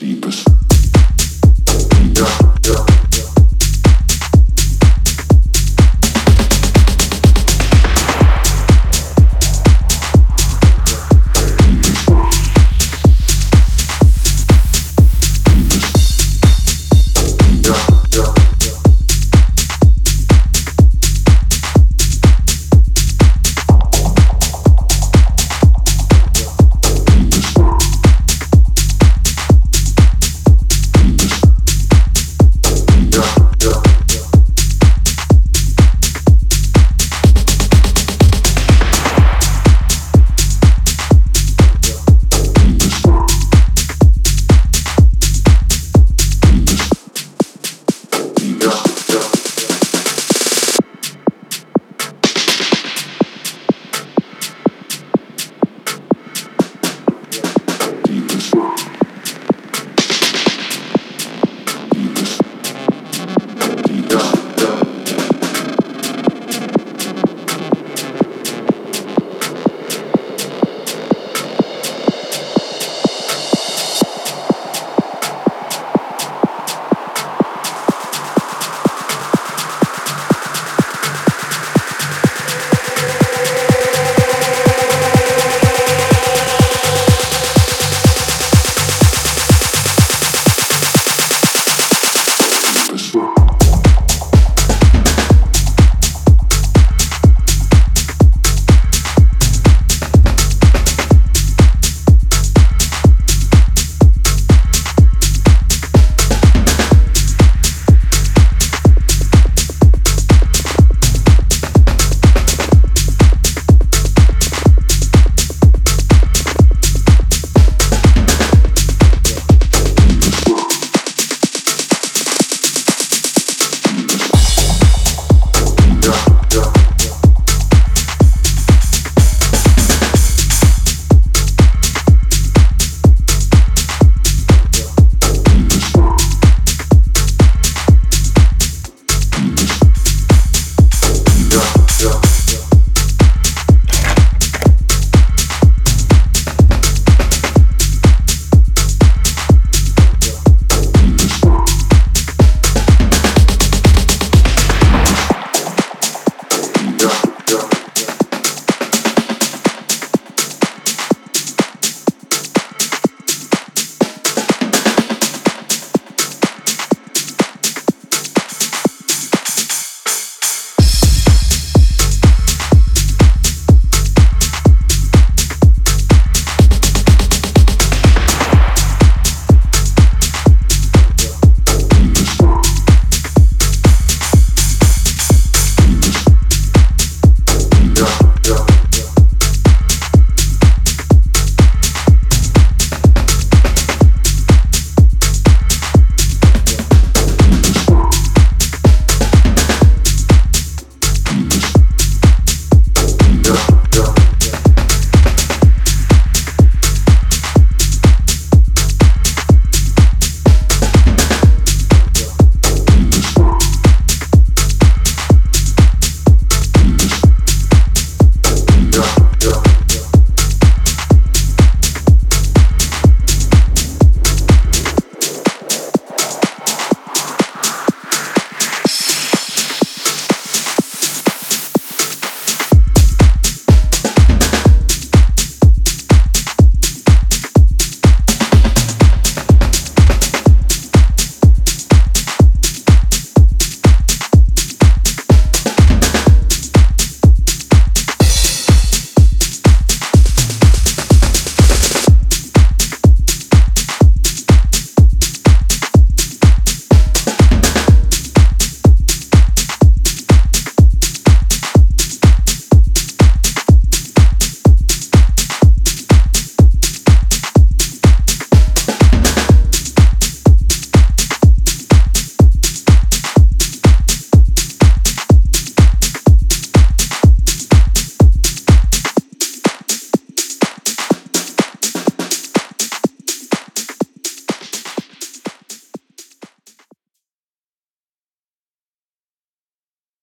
deepest.